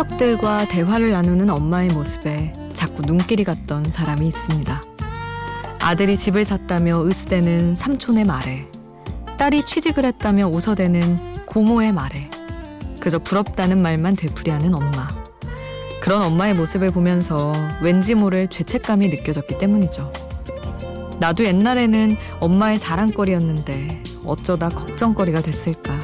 친척들과 대화를 나누는 엄마의 모습에 자꾸 눈길이 갔던 사람이 있습니다. 아들이 집을 샀다며 으스대는 삼촌의 말에, 딸이 취직을 했다며 웃어대는 고모의 말에, 그저 부럽다는 말만 되풀이하는 엄마. 그런 엄마의 모습을 보면서 왠지 모를 죄책감이 느껴졌기 때문이죠. 나도 옛날에는 엄마의 자랑거리였는데 어쩌다 걱정거리가 됐을까.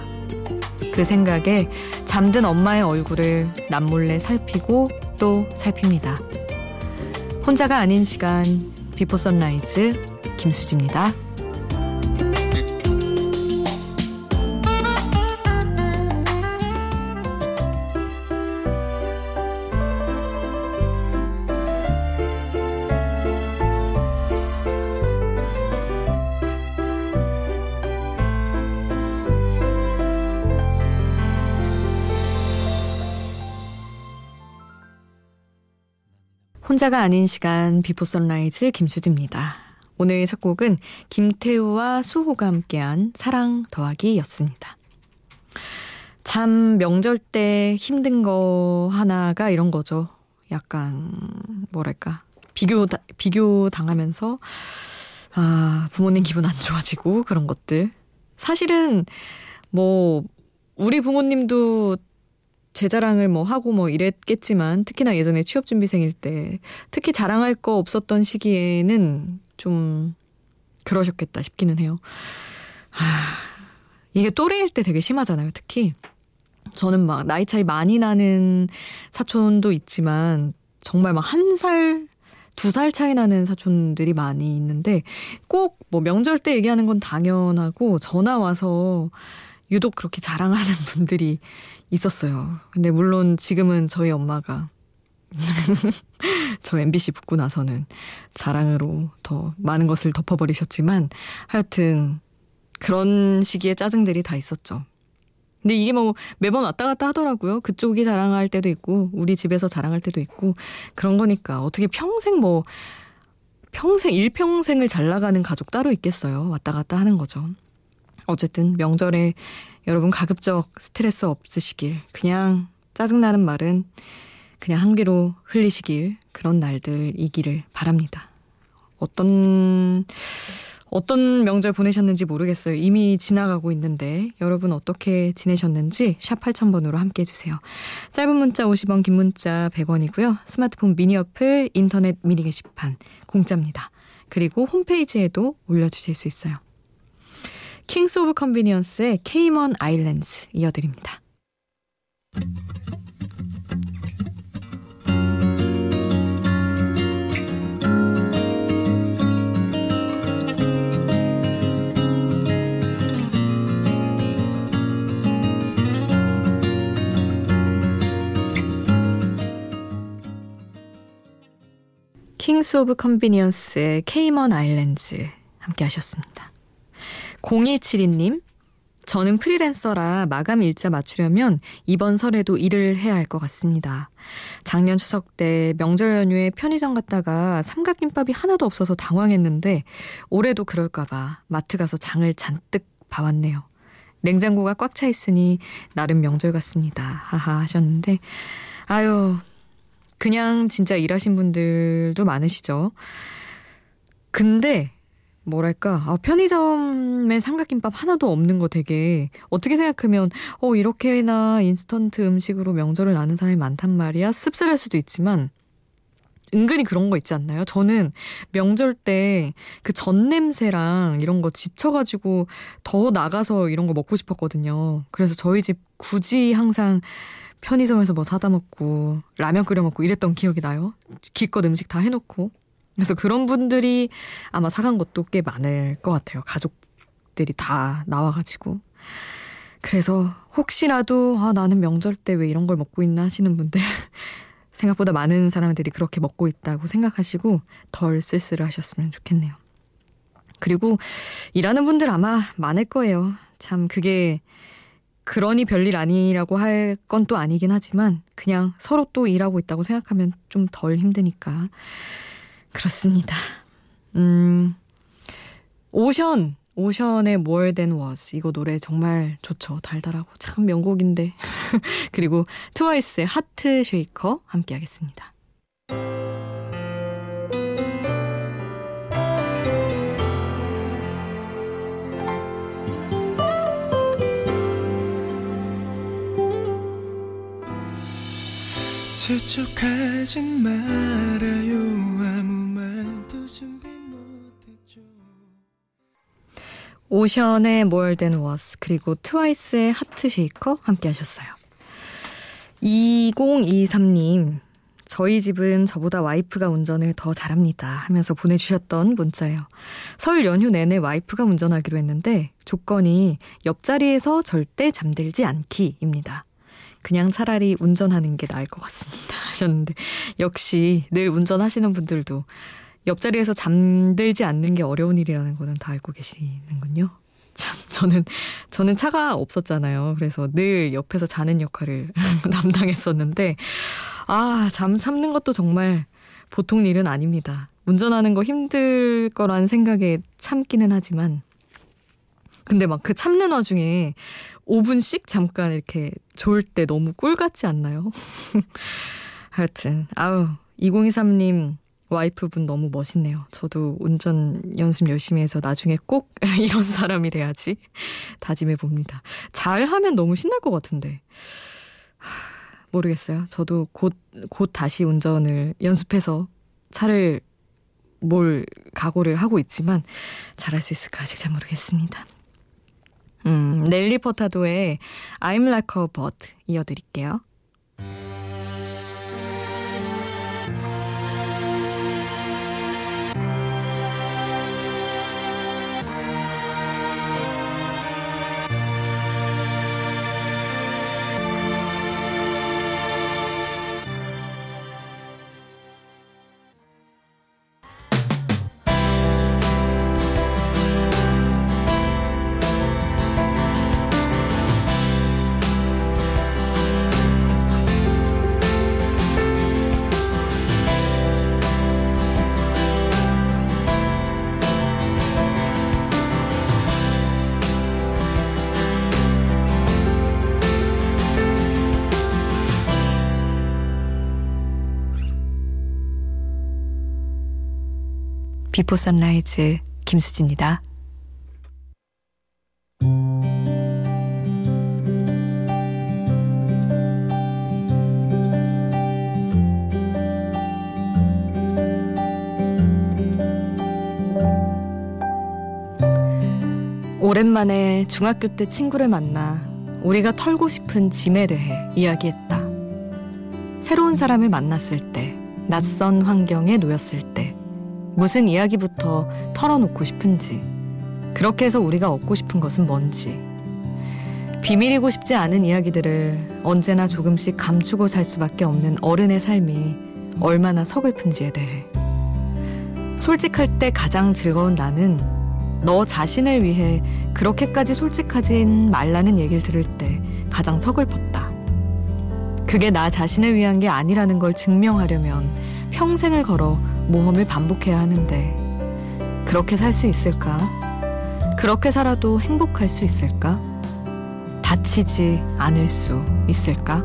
그 생각에 잠든 엄마의 얼굴을 남몰래 살피고 또 살핍니다. 혼자가 아닌 시간 Before Sunrise 김수지입니다. 혼자가 아닌 시간 Before Sunrise 김수지입니다. 오늘 첫 곡은 김태우와 수호가 함께한 사랑 더하기였습니다. 참 명절 때 힘든 거 하나가 이런 거죠. 약간 뭐랄까 비교 비교 당하면서 아 부모님 기분 안 좋아지고 그런 것들 사실은 뭐 우리 부모님도 제 자랑을 뭐 하고 뭐 이랬겠지만 특히나 예전에 취업 준비생일 때 특히 자랑할 거 없었던 시기에는 좀 그러셨겠다 싶기는 해요. 하, 이게 또래일 때 되게 심하잖아요, 특히. 저는 막 나이 차이 많이 나는 사촌도 있지만 정말 막 한 살, 두 살 차이 나는 사촌들이 많이 있는데 꼭 뭐 명절 때 얘기하는 건 당연하고 전화 와서 유독 그렇게 자랑하는 분들이 있었어요. 근데 물론 지금은 저희 엄마가 저 MBC 붙고 나서는 자랑으로 더 많은 것을 덮어버리셨지만 하여튼 그런 시기에 짜증들이 다 있었죠. 근데 이게 뭐 매번 왔다 갔다 하더라고요. 그쪽이 자랑할 때도 있고 우리 집에서 자랑할 때도 있고 그런 거니까 어떻게 평생 뭐 평생 일평생을 잘 나가는 가족 따로 있겠어요. 왔다 갔다 하는 거죠. 어쨌든 명절에 여러분 가급적 스트레스 없으시길 그냥 짜증나는 말은 그냥 한 귀로 흘리시길 그런 날들이기를 바랍니다. 어떤 어떤 명절 보내셨는지 모르겠어요. 이미 지나가고 있는데 여러분 어떻게 지내셨는지 샵 8000번으로 함께 해주세요. 짧은 문자 50원 긴 문자 100원이고요. 스마트폰 미니 어플 인터넷 미니 게시판 공짜입니다. 그리고 홈페이지에도 올려주실 수 있어요. Kings of Convenience의 Cayman Islands 이어드립니다. Kings of Convenience의 Cayman Islands 함께 하셨습니다. 0272님, 저는 프리랜서라 마감 일자 맞추려면 이번 설에도 일을 해야 할 것 같습니다. 작년 추석 때 명절 연휴에 편의점 갔다가 삼각김밥이 하나도 없어서 당황했는데 올해도 그럴까봐 마트 가서 장을 잔뜩 봐왔네요. 냉장고가 꽉 차 있으니 나름 명절 같습니다. 하하 하셨는데 아유 그냥 진짜 일하신 분들도 많으시죠. 근데 뭐랄까 아, 편의점에 삼각김밥 하나도 없는 거 되게 어떻게 생각하면 어 이렇게나 인스턴트 음식으로 명절을 나는 사람이 많단 말이야 씁쓸할 수도 있지만 은근히 그런 거 있지 않나요? 저는 명절 때 그 전 냄새랑 이런 거 지쳐가지고 더 나가서 이런 거 먹고 싶었거든요. 그래서 저희 집 굳이 항상 편의점에서 뭐 사다 먹고 라면 끓여 먹고 이랬던 기억이 나요. 기껏 음식 다 해놓고. 그래서 그런 분들이 아마 사간 것도 꽤 많을 것 같아요. 가족들이 다 나와가지고. 그래서 혹시라도 아 나는 명절 때 왜 이런 걸 먹고 있나 하시는 분들 생각보다 많은 사람들이 그렇게 먹고 있다고 생각하시고 덜 쓸쓸해 하셨으면 좋겠네요. 그리고 일하는 분들 아마 많을 거예요. 참 그게 그러니 별일 아니라고 할 건 또 아니긴 하지만 그냥 서로 또 일하고 있다고 생각하면 좀 덜 힘드니까 그렇습니다. 음, 오션, 오션의 More Than Words 이거 노래 정말 좋죠. 달달하고 참 명곡인데. 그리고 트와이스의 Heart Shaker 함께 하겠습니다. 재촉하진 말아요 오션의 More Than Words 그리고 트와이스의 Heart Shaker 함께 하셨어요 2023님 저희 집은 저보다 와이프가 운전을 더 잘합니다 하면서 보내주셨던 문자예요. 설 연휴 내내 와이프가 운전하기로 했는데 조건이 옆자리에서 절대 잠들지 않기입니다. 그냥 차라리 운전하는 게 나을 것 같습니다. 하셨는데, 역시 늘 운전하시는 분들도 옆자리에서 잠들지 않는 게 어려운 일이라는 거는 다 알고 계시는군요. 참, 저는, 저는 차가 없었잖아요. 그래서 늘 옆에서 자는 역할을 담당했었는데, 아, 잠 참는 것도 정말 보통 일은 아닙니다. 운전하는 거 힘들 거란 생각에 참기는 하지만, 근데 막 그 참는 와중에 5분씩 잠깐 이렇게 졸 때 너무 꿀 같지 않나요? 하여튼, 아우, 2023님 와이프분 너무 멋있네요. 저도 운전 연습 열심히 해서 나중에 꼭 이런 사람이 돼야지 다짐해 봅니다. 잘 하면 너무 신날 것 같은데. 모르겠어요. 저도 곧, 곧 다시 운전을 연습해서 차를 몰 각오를 하고 있지만 잘할 수 있을까 아직 잘 모르겠습니다. 음, 넬리 포타도의 I'm Like a Bird 이어드릴게요. 비포 선라이즈 김수지입니다. 오랜만에 중학교 때 친구를 만나 우리가 털고 싶은 짐에 대해 이야기했다. 새로운 사람을 만났을 때, 낯선 환경에 놓였을 때, 무슨 이야기부터 털어놓고 싶은지, 그렇게 해서 우리가 얻고 싶은 것은 뭔지, 비밀이고 싶지 않은 이야기들을 언제나 조금씩 감추고 살 수밖에 없는 어른의 삶이 얼마나 서글픈지에 대해. 솔직할 때 가장 즐거운 나는 너 자신을 위해 그렇게까지 솔직하진 말라는 얘기를 들을 때 가장 서글펐다. 그게 나 자신을 위한 게 아니라는 걸 증명하려면 평생을 걸어 모험을 반복해야 하는데 그렇게 살 수 있을까? 그렇게 살아도 행복할 수 있을까? 다치지 않을 수 있을까?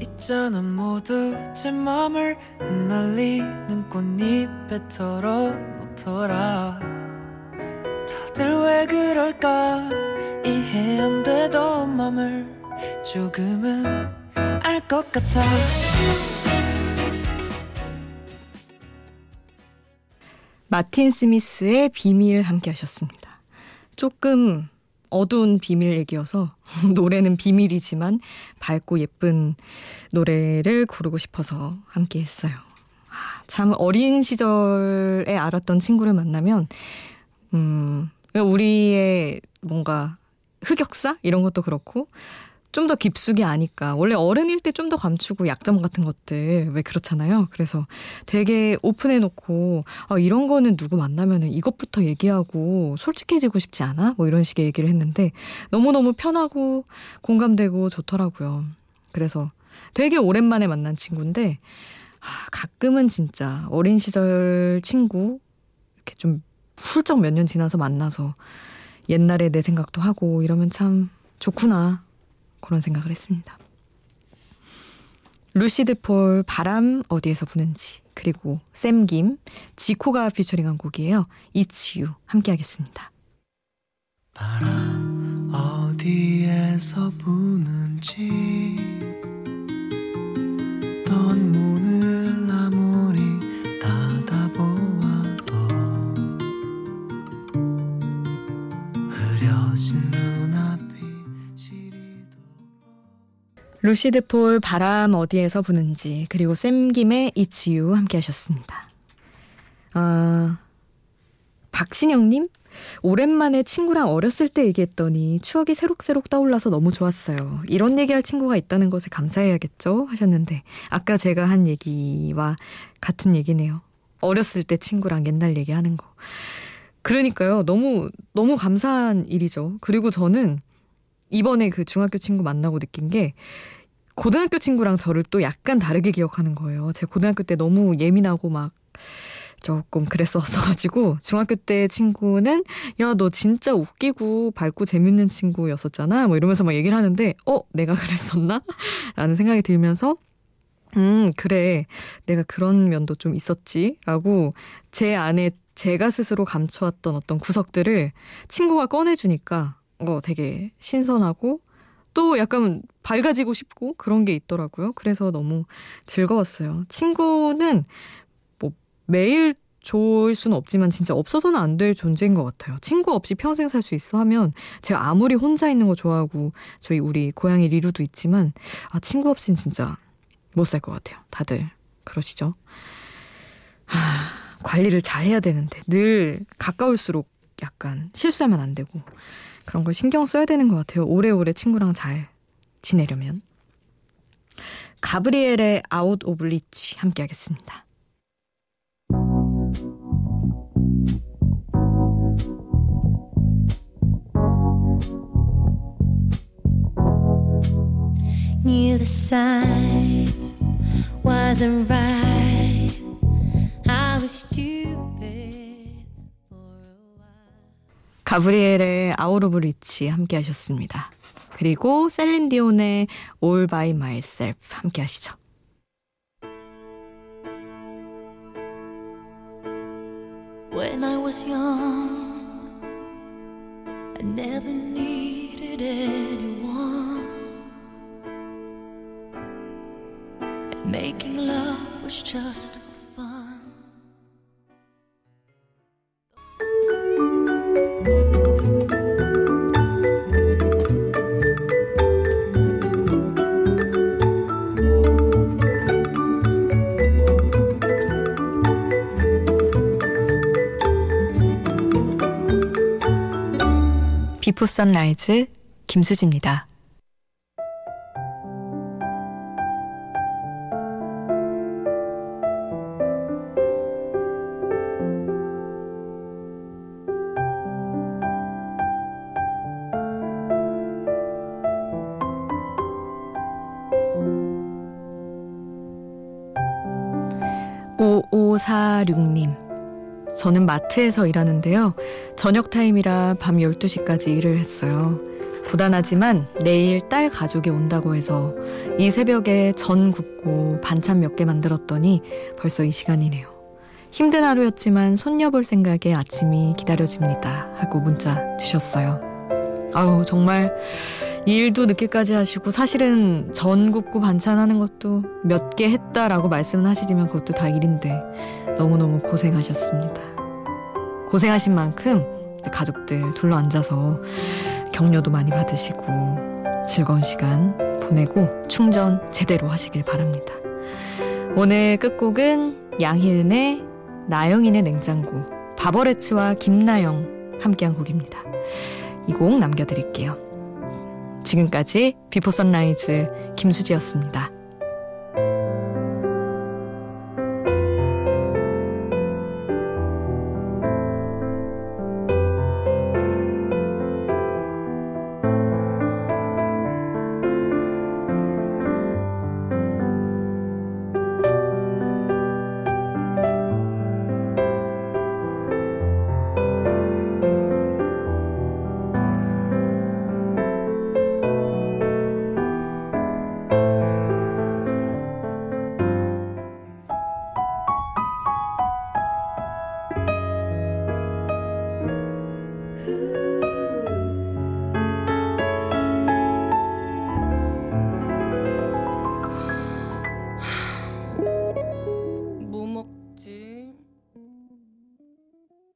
있잖아 모두 제 맘을 흩날리는 꽃잎에 털어놓더라 다들 왜 그럴까 이해 안 되던 맘을 조금은 알 것 같아 마틴 스미스의 비밀 함께 하셨습니다. 조금 어두운 비밀 얘기여서 노래는 비밀이지만 밝고 예쁜 노래를 고르고 싶어서 함께 했어요. 아, 참 어린 시절에 알았던 친구를 만나면 음 우리의 뭔가 흑역사 이런 것도 그렇고 좀 더 깊숙이 아니까. 원래 어른일 때 좀 더 감추고 약점 같은 것들 왜 그렇잖아요. 그래서 되게 오픈해 놓고 아, 이런 거는 누구 만나면은 이것부터 얘기하고 솔직해지고 싶지 않아? 뭐 이런 식의 얘기를 했는데 너무너무 편하고 공감되고 좋더라고요. 그래서 되게 오랜만에 만난 친구인데 아, 가끔은 진짜 어린 시절 친구 이렇게 좀 훌쩍 몇 년 지나서 만나서 옛날에 내 생각도 하고 이러면 참 좋구나 그런 생각을 했습니다. 루시드 폴 바람 어디에서 부는지 그리고 샘김 지코가 피처링한 곡이에요. You 함께 하겠습니다. 바람 어디에서 부는지 넌 문을 아무리 닫아보아도 흐려진 루시드 폴 바람 어디에서 부는지 그리고 샘김의 It's You 함께 하셨습니다. 아 박신영님 오랜만에 친구랑 어렸을 때 얘기했더니 추억이 새록새록 떠올라서 너무 좋았어요. 이런 얘기할 친구가 있다는 것에 감사해야겠죠? 하셨는데 아까 제가 한 얘기와 같은 얘기네요. 어렸을 때 친구랑 옛날 얘기하는 거. 그러니까요. 너무 너무 감사한 일이죠. 그리고 저는 이번에 그 중학교 친구 만나고 느낀 게 고등학교 친구랑 저를 또 약간 다르게 기억하는 거예요. 제 고등학교 때 너무 예민하고 막 조금 그랬었어가지고 중학교 때 친구는 야 너 진짜 웃기고 밝고 재밌는 친구였었잖아. 뭐 이러면서 막 얘기를 하는데 어 내가 그랬었나? 라는 생각이 들면서 음 그래. 내가 그런 면도 좀 있었지라고 제 안에 제가 스스로 감춰왔던 어떤 구석들을 친구가 꺼내주니까 어, 되게 신선하고 또 약간 밝아지고 싶고 그런 게 있더라고요. 그래서 너무 즐거웠어요. 친구는 뭐 매일 좋을 수는 없지만 진짜 없어서는 안 될 존재인 것 같아요. 친구 없이 평생 살 수 있어 하면 제가 아무리 혼자 있는 거 좋아하고 저희 우리 고양이 리루도 있지만 아 친구 없이는 진짜 못 살 것 같아요. 다들 그러시죠? 하, 관리를 잘 해야 되는데 늘 가까울수록 약간 실수하면 안 되고 그런 걸 신경 써야 되는 것 같아요. 오래오래 친구랑 잘 지내려면. 가브리엘의 아웃 오브 리치 함께 하겠습니다. 가브리엘의 아웃 오브 리치 함께 하셨습니다. 그리고 셀린 디온의 All by Myself 함께 하시죠. When I was young, I never needed anyone. And making love was just 비포 선라이즈 김수지입니다. 오오사육님 저는 마트에서 일하는데요. 저녁 타임이라 밤 12시까지 일을 했어요. 고단하지만 내일 딸 가족이 온다고 해서 이 새벽에 전 굽고 반찬 몇 개 만들었더니 벌써 이 시간이네요. 힘든 하루였지만 손녀 볼 생각에 아침이 기다려집니다. 하고 문자 주셨어요. 아우, 정말 일도 늦게까지 하시고 사실은 전 굽고 반찬하는 것도 몇 개 했다라고 말씀은 하시지만 그것도 다 일인데 너무너무 고생하셨습니다. 고생하신 만큼 가족들 둘러 앉아서 격려도 많이 받으시고 즐거운 시간 보내고 충전 제대로 하시길 바랍니다. 오늘 끝곡은 양희은의 나영이네 냉장고 바버레츠와 김나영 함께한 곡입니다. 이 곡 남겨드릴게요. 지금까지 비포 선라이즈 김수지였습니다.